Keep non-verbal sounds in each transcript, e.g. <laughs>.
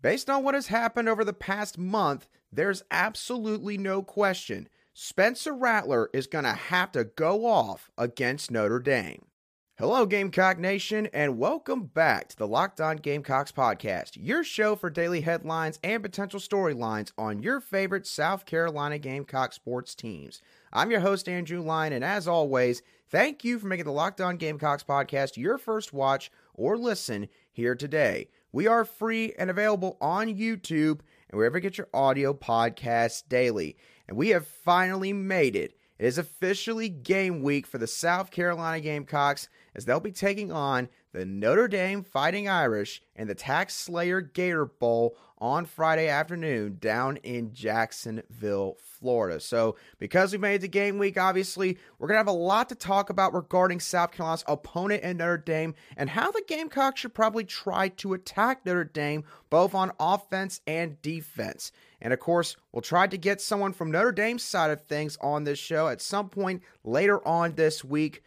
Based on what has happened over the past month, there's absolutely no question Spencer Rattler is going to have to go off against Notre Dame. Hello, Gamecock Nation, and welcome back to the Locked On Gamecocks podcast, your show for daily headlines and potential storylines on your favorite South Carolina Gamecock sports teams. I'm your host, Andrew Line, and as always, thank you for making the Locked On Gamecocks podcast your first watch or listen here today. We are free and available on YouTube and wherever you get your audio podcasts daily. And we have finally made it. It is officially game week for the South Carolina Gamecocks as they'll be taking on the Notre Dame Fighting Irish in the TaxSlayer Gator Bowl on Friday afternoon down in Jacksonville, Florida. So, because we made it game week, obviously, we're going to have a lot to talk about regarding South Carolina's opponent in Notre Dame and how the Gamecocks should probably try to attack Notre Dame both on offense and defense. And of course, we'll try to get someone from Notre Dame's side of things on this show at some point later on this week.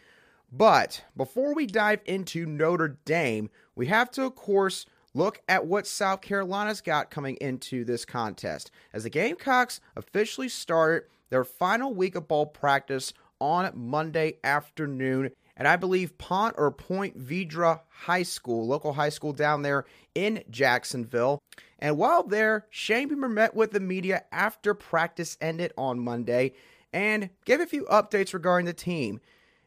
But before we dive into Notre Dame, we have to, of course, look at what South Carolina's got coming into this contest. As the Gamecocks officially started their final week of ball practice on Monday afternoon, and I believe Pont or Point Vedra High School, local high school down there in Jacksonville. And while there, Shane Beamer met with the media after practice ended on Monday and gave a few updates regarding the team.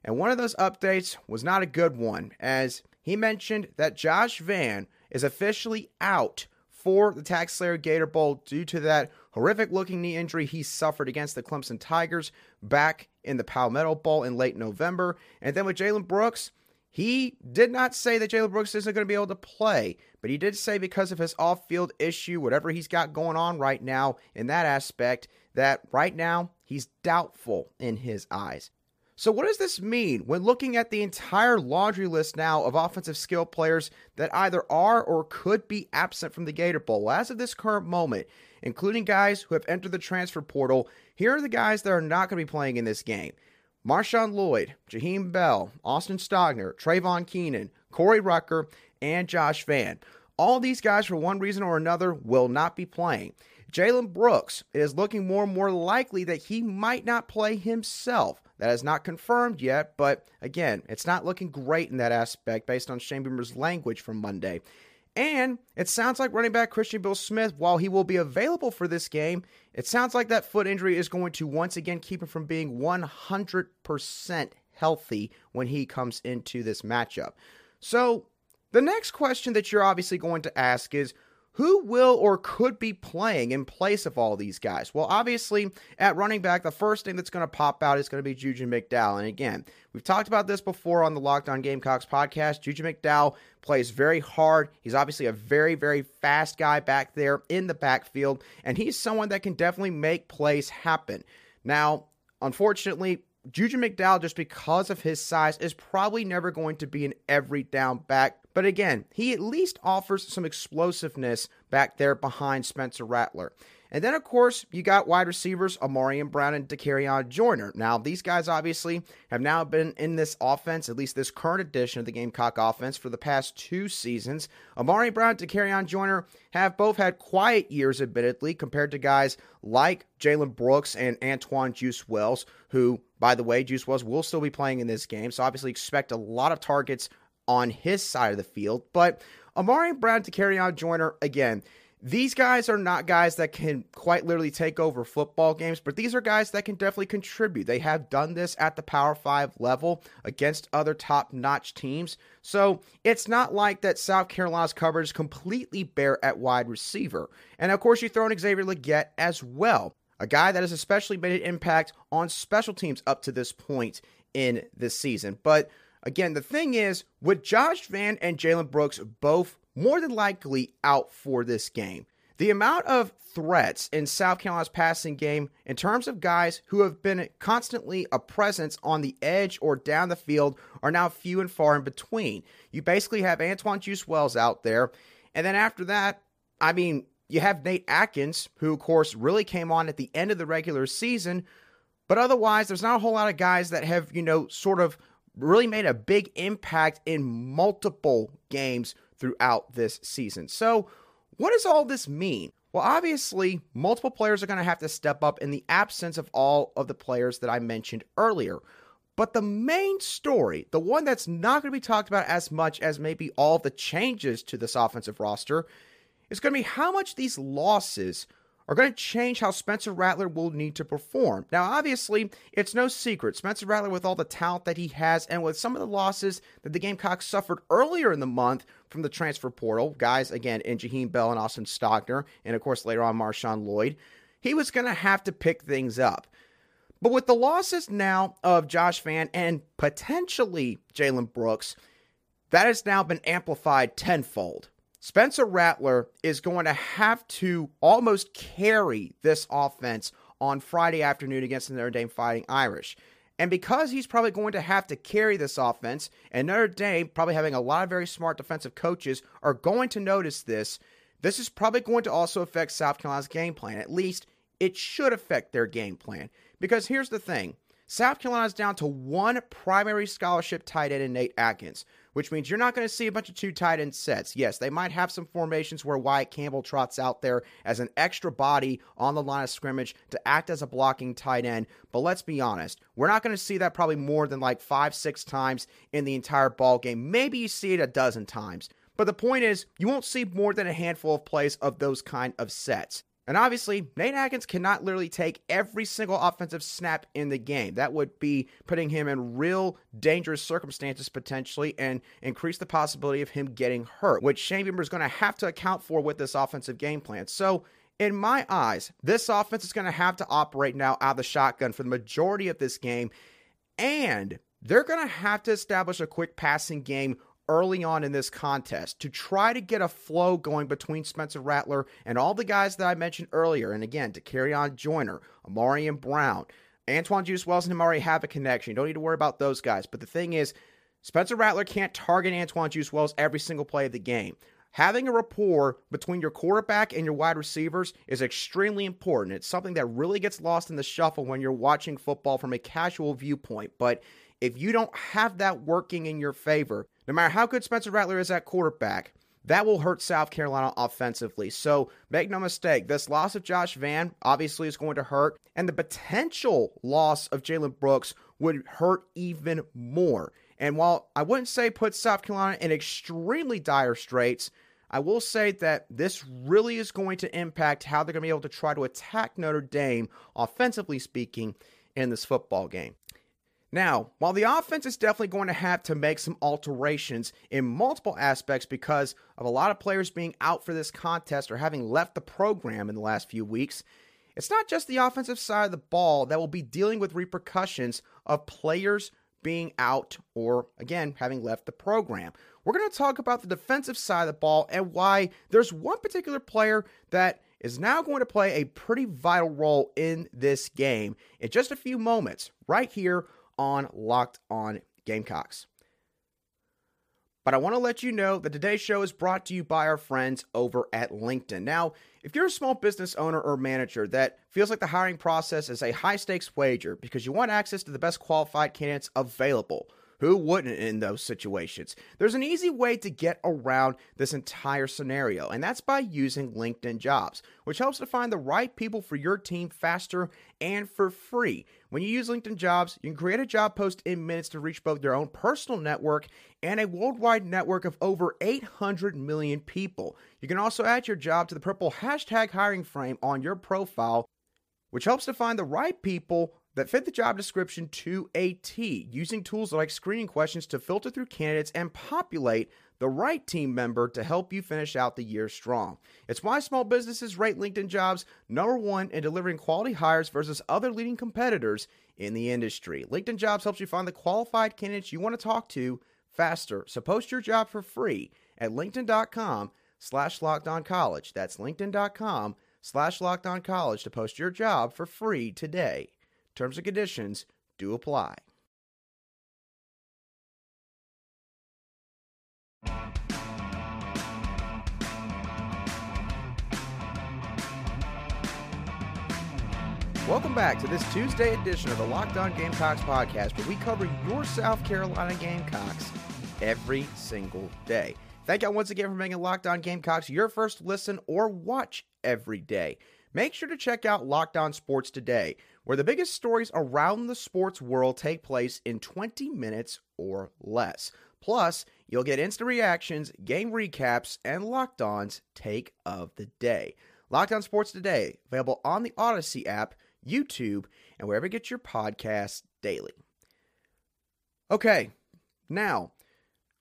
And one of those updates was not a good one, as he mentioned that Josh Vann is officially out for the TaxSlayer Gator Bowl due to that horrific looking knee injury he suffered against the Clemson Tigers back in the Palmetto Bowl in late November. And then with Jalen Brooks, he did not say that Jalen Brooks isn't going to be able to play, but he did say because of his off field issue, whatever he's got going on right now in that aspect, that right now he's doubtful in his eyes. So, what does this mean when looking at the entire laundry list now of offensive skill players that either are or could be absent from the Gator Bowl? As of this current moment, including guys who have entered the transfer portal, here are the guys that are not going to be playing in this game Marshawn Lloyd, Jaheim Bell, Austin Stogner, Trayvon Keenan, Corey Rucker, and Josh Vann. All these guys, for one reason or another, will not be playing. Jalen Brooks, it is looking more and more likely that he might not play himself. That is not confirmed yet, but again, it's not looking great in that aspect based on Shane Beamer's language from Monday. And it sounds like running back Christian Beal-Smith, while he will be available for this game, it sounds like that foot injury is going to once again keep him from being 100% healthy when he comes into this matchup. So, the next question that you're obviously going to ask is who will or could be playing in place of all these guys? Well, obviously, at running back, the first thing that's going to pop out is going to be Juju McDowell. And again, we've talked about this before on the Locked On Gamecocks podcast. Juju McDowell plays very hard. He's obviously a very, very fast guy back there in the backfield, and he's someone that can definitely make plays happen. Now, unfortunately, Juju McDowell, just because of his size, is probably never going to be an every down back. But again, he at least offers some explosiveness back there behind Spencer Rattler. And then, of course, you got wide receivers Ahmarean Brown and Dakereon Joyner. Now, these guys obviously have now been in this offense, at least this current edition of the Gamecock offense, for the past two seasons. Ahmarean Brown and Dakereon Joyner have both had quiet years, admittedly, compared to guys like Jalen Brooks and Antoine Juice Wells, who, by the way, Juice Wells will still be playing in this game. So obviously expect a lot of targets on his side of the field. But Ahmarean Brown Dakereon Joyner, again, these guys are not guys that can quite literally take over football games, but these are guys that can definitely contribute. They have done this at the Power 5 level against other top notch teams. So it's not like that South Carolina's coverage is completely bare at wide receiver. And of course, you throw in Xavier Legette as well, a guy that has especially made an impact on special teams up to this point in this season. But again, the thing is, with Josh Vann and Jalen Brooks both more than likely out for this game. The amount of threats in South Carolina's passing game, in terms of guys who have been constantly a presence on the edge or down the field, are now few and far in between. You basically have Antoine Juice Wells out there. And then after that, I mean, you have Nate Adkins, who, of course, really came on at the end of the regular season. But otherwise, there's not a whole lot of guys that have, you know, sort of really made a big impact in multiple games throughout this season. So, What does all this mean? Well, obviously, multiple players are going to have to step up in the absence of all of the players that I mentioned earlier. But the main story, the one that's not going to be talked about as much as maybe all the changes to this offensive roster, is going to be how much these losses are going to change how Spencer Rattler will need to perform. Now, obviously, it's no secret. Spencer Rattler, with all the talent that he has and with some of the losses that the Gamecocks suffered earlier in the month from the transfer portal, guys, again, in Jaheim Bell and Austin Stogner, and of course, later on, Marshawn Lloyd, he was going to have to pick things up. But with the losses now of Josh Vann and potentially Jalen Brooks, that has now been amplified tenfold. Spencer Rattler is going to have to almost carry this offense on Friday afternoon against the Notre Dame Fighting Irish. And because he's probably going to have to carry this offense, and Notre Dame, probably having a lot of very smart defensive coaches, are going to notice this, this is probably going to also affect South Carolina's game plan. At least it should affect their game plan. Because here's the thing South Carolina's down to one primary scholarship tight end in Nate Adkins, which means you're not going to see a bunch of two tight end sets. Yes, they might have some formations where Wyatt Campbell trots out there as an extra body on the line of scrimmage to act as a blocking tight end. But let's be honest, we're not going to see that probably more than like five, six times in the entire ball game. Maybe you see it a dozen times. But the point is, you won't see more than a handful of plays of those kind of sets. And obviously, Nate Adkins cannot literally take every single offensive snap in the game. That would be putting him in real dangerous circumstances potentially and increase the possibility of him getting hurt, which Shane Beamer is going to have to account for with this offensive game plan. So, in my eyes, this offense is going to have to operate now out of the shotgun for the majority of this game. And they're going to have to establish a quick passing game early on in this contest to try to get a flow going between Spencer Rattler and all the guys that I mentioned earlier. And again, Dakereon Joyner, Ahmarean Brown, Antoine Juice Wells and Amari have a connection. You don't need to worry about those guys. But the thing is, Spencer Rattler can't target Antoine Juice Wells every single play of the game. Having a rapport between your quarterback and your wide receivers is extremely important. It's something that really gets lost in the shuffle when you're watching football from a casual viewpoint. But if you don't have that working in your favor, no matter how good Spencer Rattler is at quarterback, that will hurt South Carolina offensively. So make no mistake, this loss of Josh Vann obviously is going to hurt, and the potential loss of Jalen Brooks would hurt even more. And while I wouldn't say put South Carolina in extremely dire straits, I will say that this really is going to impact how they're going to be able to try to attack Notre Dame, offensively speaking, in this football game. Now, while the offense is definitely going to have to make some alterations in multiple aspects because of a lot of players being out for this contest or having left the program in the last few weeks, it's not just the offensive side of the ball that will be dealing with repercussions of players being out or, again, having left the program. We're going to talk about the defensive side of the ball and why there's one particular player that is now going to play a pretty vital role in this game in just a few moments, right here on Locked On Gamecocks. But I want to let you know that today's show is brought to you by our friends over at LinkedIn. Now, if you're a small business owner or manager that feels like the hiring process is a high stakes wager because you want access to the best qualified candidates available, who wouldn't in those situations? There's an easy way to get around this entire scenario, and that's by using LinkedIn Jobs, which helps to find the right people for your team faster and for free. When you use LinkedIn Jobs, you can create a job post in minutes to reach both your own personal network and a worldwide network of over 800 million people. You can also add your job to the purple hashtag hiring frame on your profile, which helps to find the right people that fit the job description to a T, using tools like screening questions to filter through candidates and populate the right team member to help you finish out the year strong. It's why small businesses rate LinkedIn jobs number one in delivering quality hires versus other leading competitors in the industry. LinkedIn jobs helps you find the qualified candidates you want to talk to faster. So post your job for free at linkedin.com slash college. That's linkedin.com slash college to post your job for free today. Terms and conditions do apply. Welcome back to this Tuesday edition of the Locked On Gamecocks podcast, where we cover your South Carolina Gamecocks every single day. Thank you once again for making Locked On Gamecocks your first listen or watch every day. Make sure to check out Locked On Sports today, where the biggest stories around the sports world take place in 20 minutes or less. Plus, you'll get instant reactions, game recaps, and Locked On's take of the day. Locked On Sports today, available on the Audacy app, YouTube, and wherever you get your podcasts daily. Okay, now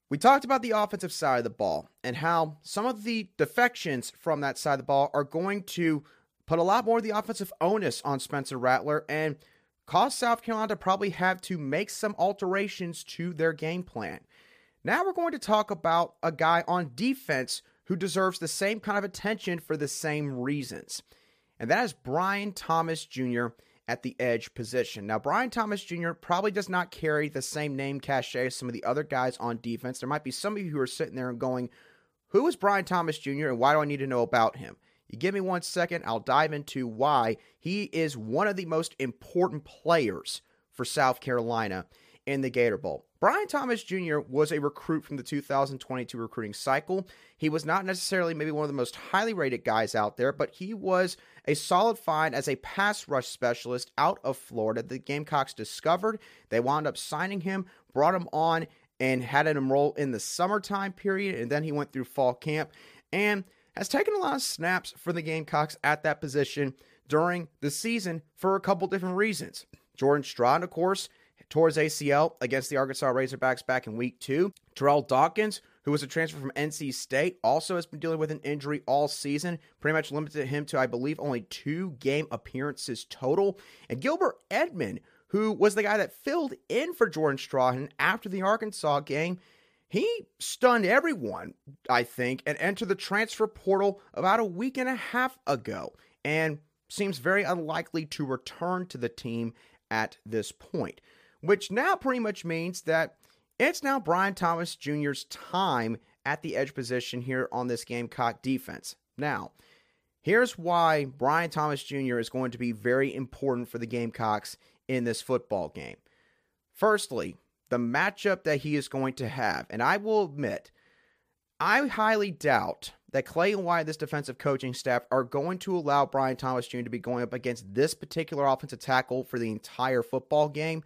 we talked about the offensive side of the ball and how some of the defections from that side of the ball are going to put a lot more of the offensive onus on Spencer Rattler and cause South Carolina to probably have to make some alterations to their game plan. Now we're going to talk about a guy on defense who deserves the same kind of attention for the same reasons. And that is Brian Thomas Jr at the edge position. Now, Brian Thomas Jr. probably does not carry the same name cachet as some of the other guys on defense. There might be some of you who are sitting there and going, Who is Brian Thomas Jr. and why do I need to know about him? You give me one second, I'll dive into why he is one of the most important players for South Carolina in the Gator Bowl. Brian Thomas Jr. was a recruit from the 2022 recruiting cycle. He was not necessarily maybe one of the most highly rated guys out there, but he was a solid find as a pass rush specialist out of Florida. The Gamecocks discovered. They wound up signing him, brought him on, and had him enroll in the summertime period. And then he went through fall camp and has taken a lot of snaps for the Gamecocks at that position during the season for a couple different reasons. Jordan Stroud, of course, towards ACL against the Arkansas Razorbacks back in week two. Terrell Dawkins who was a transfer from NC State, also has been dealing with an injury all season. Pretty much limited him to, I believe, only two game appearances total. And Gilbert Edmond, who was the guy that filled in for Jordan Strachan after the Arkansas game, he stunned everyone, I think, and entered the transfer portal about a week and a half ago and seems very unlikely to return to the team at this point, which now pretty much means that it's now Brian Thomas Jr.'s time at the edge position here on this Gamecock defense. Now, here's why Brian Thomas Jr. is going to be very important for the Gamecocks in this football game. Firstly, the matchup that he is going to have. And I will admit, I highly doubt that Clayton White, this defensive coaching staff, are going to allow Brian Thomas Jr. to be going up against this particular offensive tackle for the entire football game.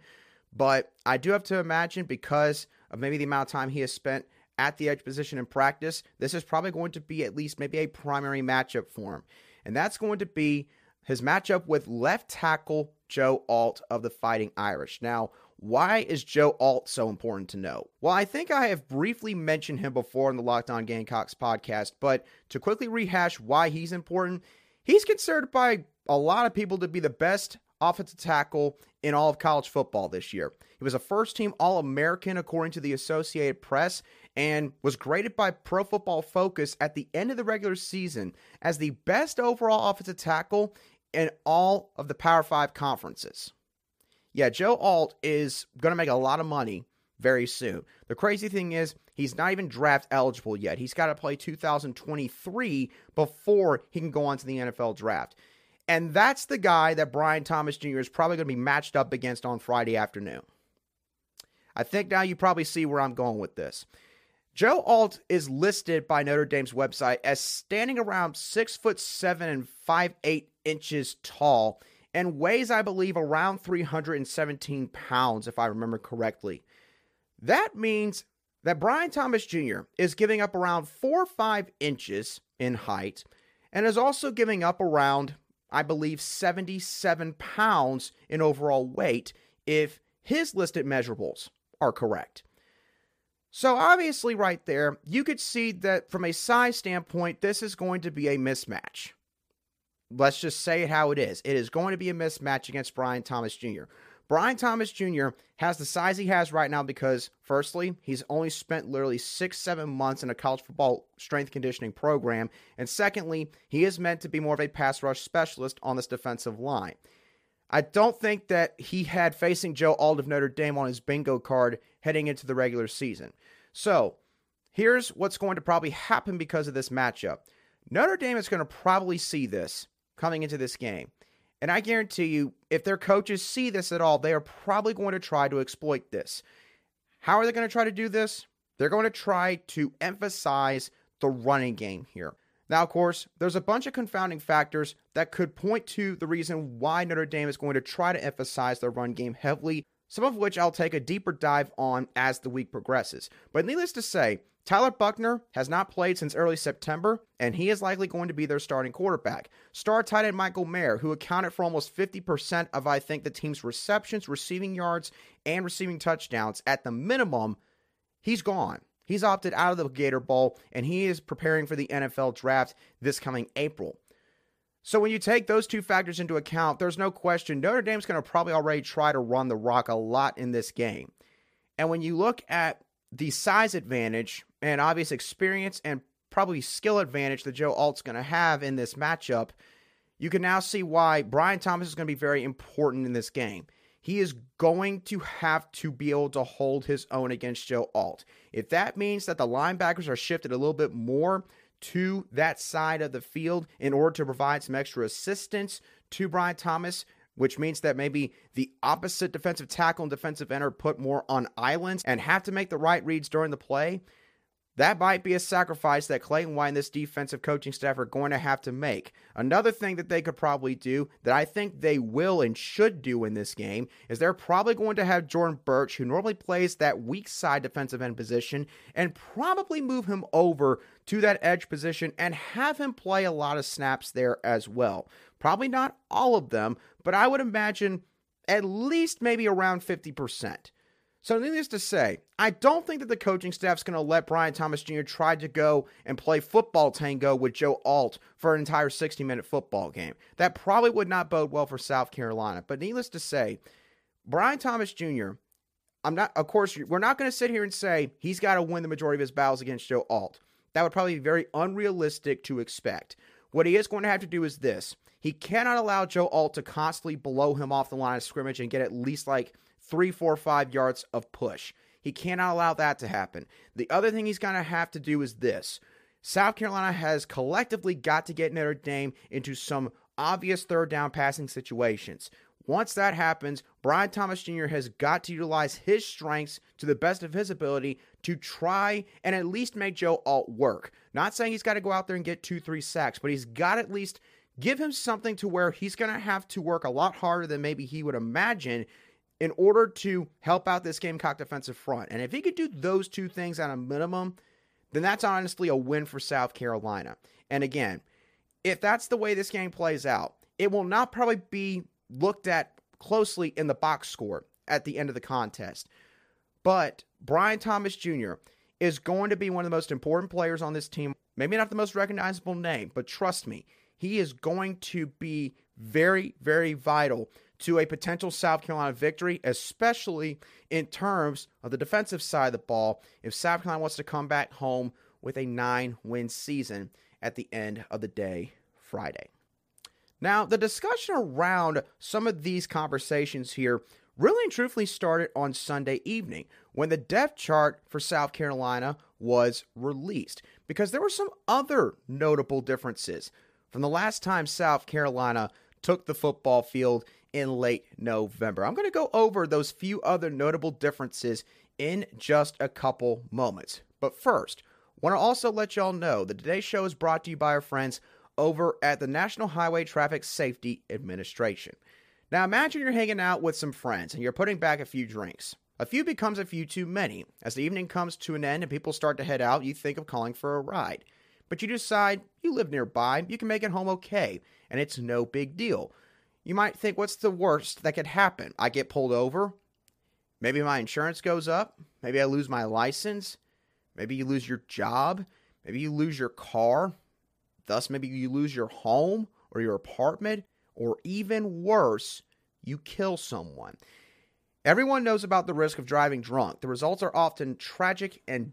But I do have to imagine because of maybe the amount of time he has spent at the edge position in practice, this is probably going to be at least maybe a primary matchup for him. And that's going to be his matchup with left tackle Joe Alt of the Fighting Irish. Now, why is Joe Alt so important to know? Well, I think I have briefly mentioned him before in the Locked On Gamecocks podcast, but to quickly rehash why he's important, he's considered by a lot of people to be the best offensive tackle in all of college football this year. He was a first team All American according to the Associated Press and was graded by Pro Football Focus at the end of the regular season as the best overall offensive tackle in all of the Power 5 conferences. Yeah, Joe Alt is going to make a lot of money very soon. The crazy thing is, he's not even draft eligible yet. He's got to play 2023 before he can go on to the NFL draft. And that's the guy that Brian Thomas Jr. is probably going to be matched up against on Friday afternoon. I think now you probably see where I'm going with this. Joe Alt is listed by Notre Dame's website as standing around six foot seven and five eight inches tall and weighs, I believe, around 317 pounds, if I remember correctly. That means that Brian Thomas Jr. is giving up around four or five inches in height and is also giving up around I believe, 77 pounds in overall weight if his listed measurables are correct. So, obviously, right there, you could see that from a size standpoint, this is going to be a mismatch. Let's just say it how it is. It is going to be a mismatch against Brian Thomas Jr. Brian Thomas Jr. has the size he has right now because, firstly, he's only spent literally six, seven months in a college football strength conditioning program. And secondly, he is meant to be more of a pass rush specialist on this defensive line. I don't think that he had facing Joe Alt of Notre Dame on his bingo card heading into the regular season. So, here's what's going to probably happen because of this matchup. Notre Dame is going to probably see this coming into this game. And I guarantee you, if their coaches see this at all, they are probably going to try to exploit this. How are they going to try to do this? they're going to try to emphasize the running game here. Now, of course, there's a bunch of confounding factors that could point to the reason why Notre Dame is going to try to emphasize their run game heavily, some of which I'll take a deeper dive on as the week progresses. But needless to say, Tyler Buchner has not played since early September, and he is likely going to be their starting quarterback. Star tight end Michael Mayer, who accounted for almost 50% of, I think, the team's receptions, receiving yards, and receiving touchdowns at the minimum, he's gone. He's opted out of the Gator Bowl, and he is preparing for the NFL draft this coming April. So when you take those two factors into account, there's no question Notre Dame's going to probably already try to run the rock a lot in this game. And when you look at the size advantage and obvious experience and probably skill advantage that Joe Alt's going to have in this matchup, you can now see why Brian Thomas is going to be very important in this game. He is going to have to be able to hold his own against Joe Alt. If that means that the linebackers are shifted a little bit more to that side of the field in order to provide some extra assistance to Brian Thomas, which means that maybe the opposite defensive tackle and defensive end are put more on islands and have to make the right reads during the play, that might be a sacrifice that Clayton White and this defensive coaching staff are going to have to make. Another thing that they could probably do that I think they will and should do in this game is they're probably going to have Jordan Burch, who normally plays that weak side defensive end position, and probably move him over to that edge position and have him play a lot of snaps there as well. Probably not all of them, but I would imagine at least maybe around 50%. So, needless to say, I don't think that the coaching staff's going to let Brian Thomas Jr. try to go and play football tango with Joe Alt for an entire 60 minute football game. That probably would not bode well for South Carolina. But needless to say, Brian Thomas Jr., I'm not, of course, we're not going to sit here and say he's got to win the majority of his battles against Joe Alt. That would probably be very unrealistic to expect. What he is going to have to do is this he cannot allow Joe Alt to constantly blow him off the line of scrimmage and get at least like three, four, five yards of push. He cannot allow that to happen. The other thing he's going to have to do is this South Carolina has collectively got to get Notre Dame into some obvious third down passing situations. Once that happens, Brian Thomas Jr. has got to utilize his strengths to the best of his ability to try and at least make Joe Alt work. Not saying he's got to go out there and get two, three sacks, but he's got at least give him something to where he's going to have to work a lot harder than maybe he would imagine in order to help out this Gamecock defensive front. And if he could do those two things at a minimum, then that's honestly a win for South Carolina. And again, if that's the way this game plays out, it will not probably be looked at closely in the box score at the end of the contest. But Brian Thomas Jr. is going to be one of the most important players on this team. Maybe not the most recognizable name, but trust me, he is going to be very, very vital to a potential South Carolina victory, especially in terms of the defensive side of the ball, if South Carolina wants to come back home with a nine win season at the end of the day, Friday. Now, the discussion around some of these conversations here really and truthfully started on Sunday evening when the depth chart for South Carolina was released because there were some other notable differences from the last time South Carolina took the football field in late November. I'm going to go over those few other notable differences in just a couple moments. But first, want to also let y'all know that today's show is brought to you by our friends over at the National Highway Traffic Safety Administration. Now imagine you're hanging out with some friends and you're putting back a few drinks. A few becomes a few too many. As the evening comes to an end and people start to head out, you think of calling for a ride. But you decide you live nearby, you can make it home okay, and it's no big deal. You might think, what's the worst that could happen? I get pulled over. Maybe my insurance goes up. Maybe I lose my license. Maybe you lose your job. Maybe you lose your car. Thus, maybe you lose your home or your apartment. Or even worse, you kill someone. Everyone knows about the risk of driving drunk. The results are often tragic and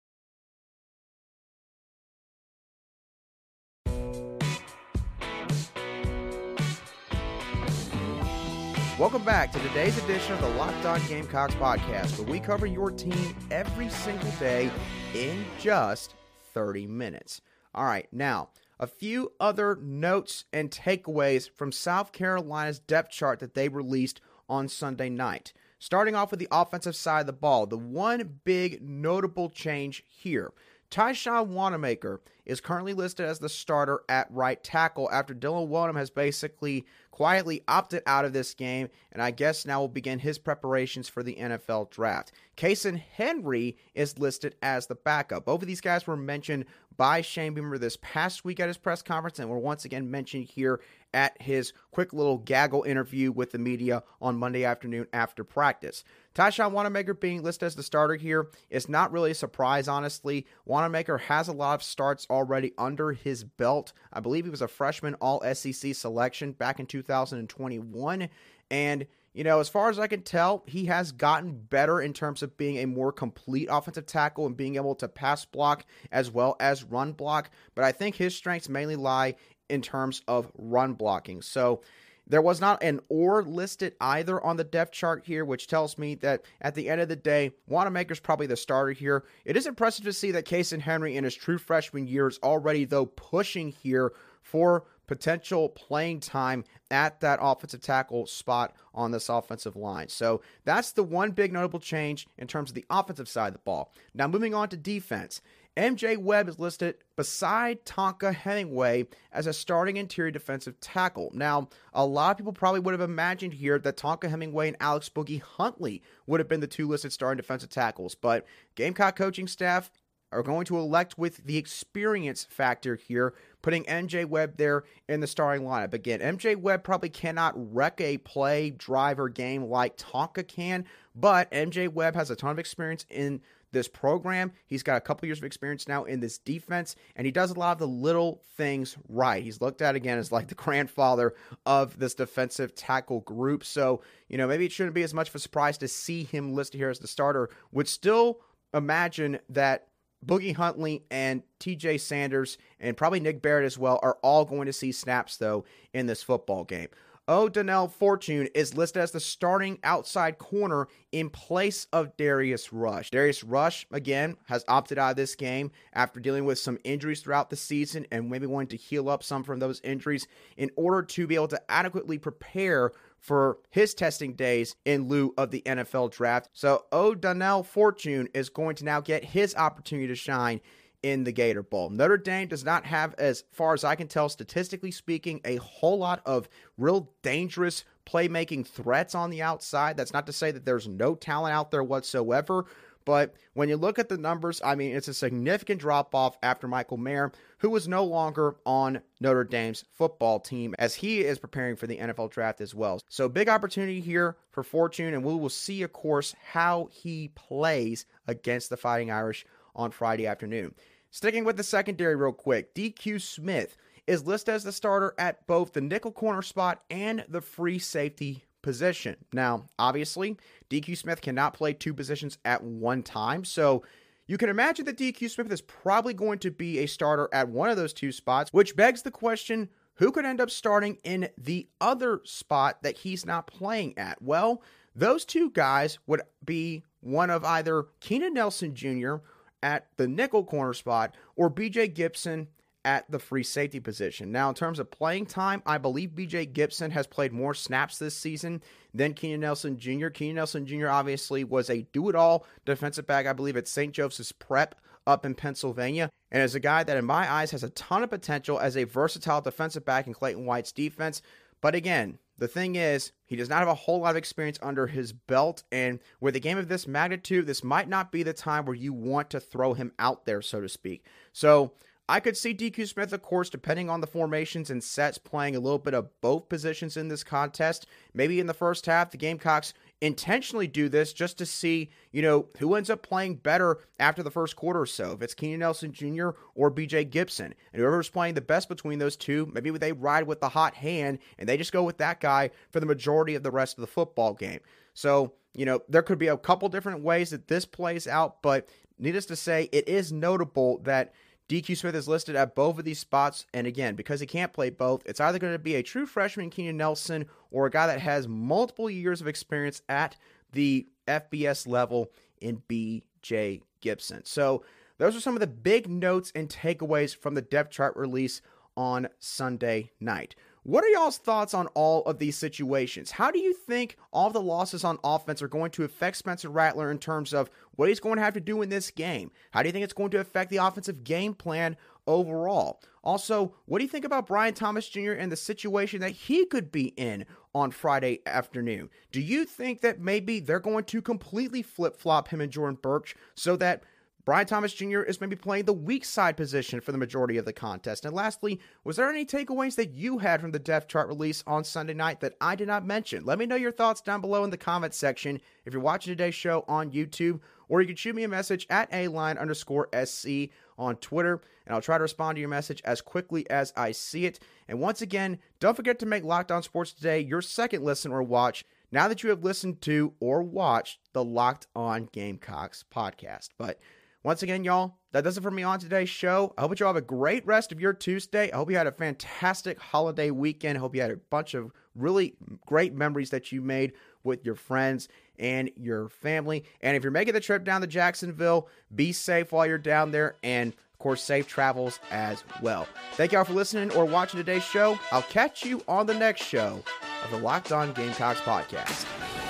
Welcome back to today's edition of the Locked On Gamecocks podcast, where we cover your team every single day in just 30 minutes. All right, now, a few other notes and takeaways from South Carolina's depth chart that they released on Sunday night. Starting off with the offensive side of the ball, the one big notable change here. Tyshawn Wannamaker is currently listed as the starter at right tackle after Dylan Wonnum has basically quietly opted out of this game, and I guess now will begin his preparations for the NFL draft. Kason Henry is listed as the backup. Both of these guys were mentioned by Shane Beamer this past week at his press conference, and were once again mentioned here at his quick little gaggle interview with the media on Monday afternoon after practice. Tyshawn Wannamaker being listed as the starter here is not really a surprise, honestly. Wannamaker has a lot of starts already under his belt. I believe he was a freshman All SEC selection back in 2021. And, you know, as far as I can tell, he has gotten better in terms of being a more complete offensive tackle and being able to pass block as well as run block. But I think his strengths mainly lie in terms of run blocking. So, there was not an or listed either on the depth chart here, which tells me that at the end of the day, Wannamaker's probably the starter here. It is impressive to see that Kason Henry in his true freshman year is already, though, pushing here for potential playing time at that offensive tackle spot on this offensive line. So that's the one big notable change in terms of the offensive side of the ball. Now, moving on to defense. MJ Webb is listed beside Tonka Hemingway as a starting interior defensive tackle. Now, a lot of people probably would have imagined here that Tonka Hemingway and Alex Boogie Huntley would have been the two listed starting defensive tackles, but Gamecock coaching staff are going to elect with the experience factor here, putting MJ Webb there in the starting lineup. Again, MJ Webb probably cannot wreck a play, drive, or game like Tonka can, but MJ Webb has a ton of experience in this program. He's got a couple years of experience now in this defense, and he does a lot of the little things right. He's looked at again as like the <laughs> grandfather of this defensive tackle group. So, you know, maybe it shouldn't be as much of a surprise to see him listed here as the starter. Would still imagine that Boogie Huntley and TJ Sanders and probably Nick Barrett as well are all going to see snaps though in this football game. O'Donnell Fortune is listed as the starting outside corner in place of Darius Rush. Darius Rush, again, has opted out of this game after dealing with some injuries throughout the season and maybe wanting to heal up some from those injuries in order to be able to adequately prepare for his testing days in lieu of the NFL draft. So O'Donnell Fortune is going to now get his opportunity to shine in the Gator Bowl. Notre Dame does not have, as far as I can tell, statistically speaking, a whole lot of real dangerous playmaking threats on the outside. That's not to say that there's no talent out there whatsoever. But when you look at the numbers, I mean, it's a significant drop off after Michael Mayer, who is no longer on Notre Dame's football team as he is preparing for the NFL draft as well. So, big opportunity here for Fortune, and we will see, of course, how he plays against the Fighting Irish on Friday afternoon. Sticking with the secondary, real quick, DQ Smith is listed as the starter at both the nickel corner spot and the free safety position. Now, obviously, DQ Smith cannot play two positions at one time, so you can imagine that DQ Smith is probably going to be a starter at one of those two spots, which begs the question who could end up starting in the other spot that he's not playing at? Well, those two guys would be one of either Keenan Nelson Jr at the nickel corner spot or BJ Gibson at the free safety position. Now, in terms of playing time, I believe BJ Gibson has played more snaps this season than Keenan Nelson Jr. Keenan Nelson Jr. obviously was a do it all defensive back, I believe, at St. Joseph's Prep up in Pennsylvania, and is a guy that, in my eyes, has a ton of potential as a versatile defensive back in Clayton White's defense. But again, the thing is, he does not have a whole lot of experience under his belt. And with a game of this magnitude, this might not be the time where you want to throw him out there, so to speak. So I could see DQ Smith, of course, depending on the formations and sets, playing a little bit of both positions in this contest. Maybe in the first half, the Gamecocks intentionally do this just to see, you know, who ends up playing better after the first quarter or so. If it's Keenan Nelson Jr. or BJ Gibson. And whoever's playing the best between those two, maybe they ride with the hot hand and they just go with that guy for the majority of the rest of the football game. So, you know, there could be a couple different ways that this plays out, but needless to say, it is notable that DQ Smith is listed at both of these spots. And again, because he can't play both, it's either going to be a true freshman, Keenan Nelson, or a guy that has multiple years of experience at the FBS level in BJ Gibson. So those are some of the big notes and takeaways from the depth chart release on Sunday night. What are y'all's thoughts on all of these situations? How do you think all the losses on offense are going to affect Spencer Rattler in terms of what he's going to have to do in this game? How do you think it's going to affect the offensive game plan overall? Also, what do you think about Brian Thomas Jr. and the situation that he could be in on Friday afternoon? Do you think that maybe they're going to completely flip flop him and Jordan Burch so that Brian Thomas Jr. is maybe playing the weak side position for the majority of the contest. And lastly, was there any takeaways that you had from the depth chart release on Sunday night that I did not mention? Let me know your thoughts down below in the comments section if you're watching today's show on YouTube, or you can shoot me a message at a line underscore SC on Twitter, and I'll try to respond to your message as quickly as I see it. And once again, don't forget to make Locked On Sports Today your second listen or watch now that you have listened to or watched the Locked On Gamecocks podcast. But once again, y'all, that does it for me on today's show. I hope you all have a great rest of your Tuesday. I hope you had a fantastic holiday weekend. I hope you had a bunch of really great memories that you made with your friends and your family. And if you're making the trip down to Jacksonville, be safe while you're down there and of course, safe travels as well. Thank y'all for listening or watching today's show. I'll catch you on the next show of the Locked On Gamecocks podcast.